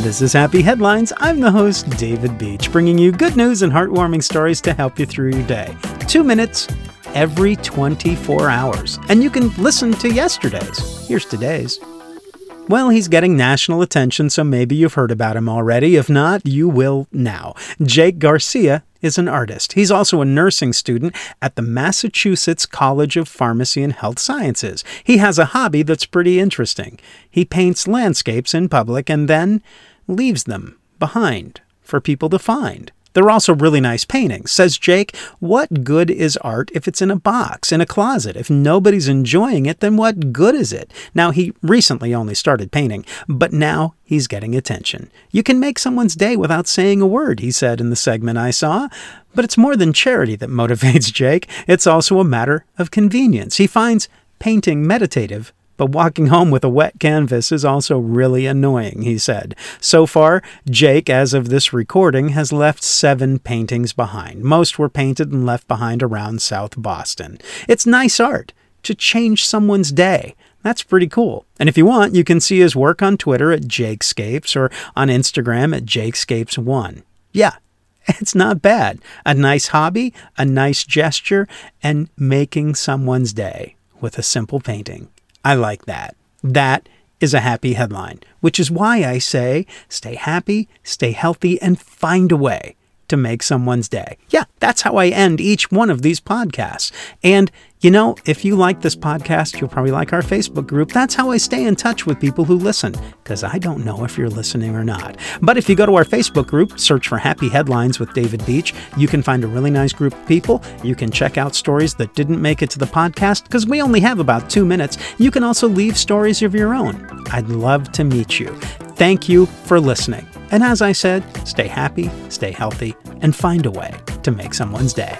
This is Happy Headlines. I'm the host, David Beach, bringing you good news and heartwarming stories to help you through your day. Two minutes every 24 hours. And you can listen to yesterday's. Here's today's. Well, he's getting national attention, so maybe you've heard about him already. If not, you will now. Jake Garcia is an artist. He's also a nursing student at the Massachusetts College of Pharmacy and Health Sciences. He has a hobby that's pretty interesting. He paints landscapes in public and then leaves them behind for people to find. They're also really nice paintings. Says Jake, what good is art if it's in a box, in a closet? If nobody's enjoying it, then what good is it? Now, he recently only started painting, but now he's getting attention. You can make someone's day without saying a word, he said in the segment I saw. But it's more than charity that motivates Jake, it's also a matter of convenience. He finds painting meditative but walking home with a wet canvas is also really annoying, he said. So far, Jake, as of this recording, has left seven paintings behind. Most were painted and left behind around South Boston. It's nice art to change someone's day. That's pretty cool. And if you want, you can see his work on Twitter at Jakescapes or on Instagram at Jakescapes1. Yeah, it's not bad. A nice hobby, a nice gesture, and making someone's day with a simple painting. I like that. That is a happy headline, which is why I say stay happy, stay healthy, and find a way to make someone's day. Yeah, that's how I end each one of these podcasts. And you know, if you like this podcast, you'll probably like our Facebook group. That's how I stay in touch with people who listen, because I don't know if you're listening or not. But if you go to our Facebook group, search for Happy Headlines with David Beach, you can find a really nice group of people. You can check out stories that didn't make it to the podcast, because we only have about two minutes. You can also leave stories of your own. I'd love to meet you. Thank you for listening. And as I said, stay happy, stay healthy, and find a way to make someone's day.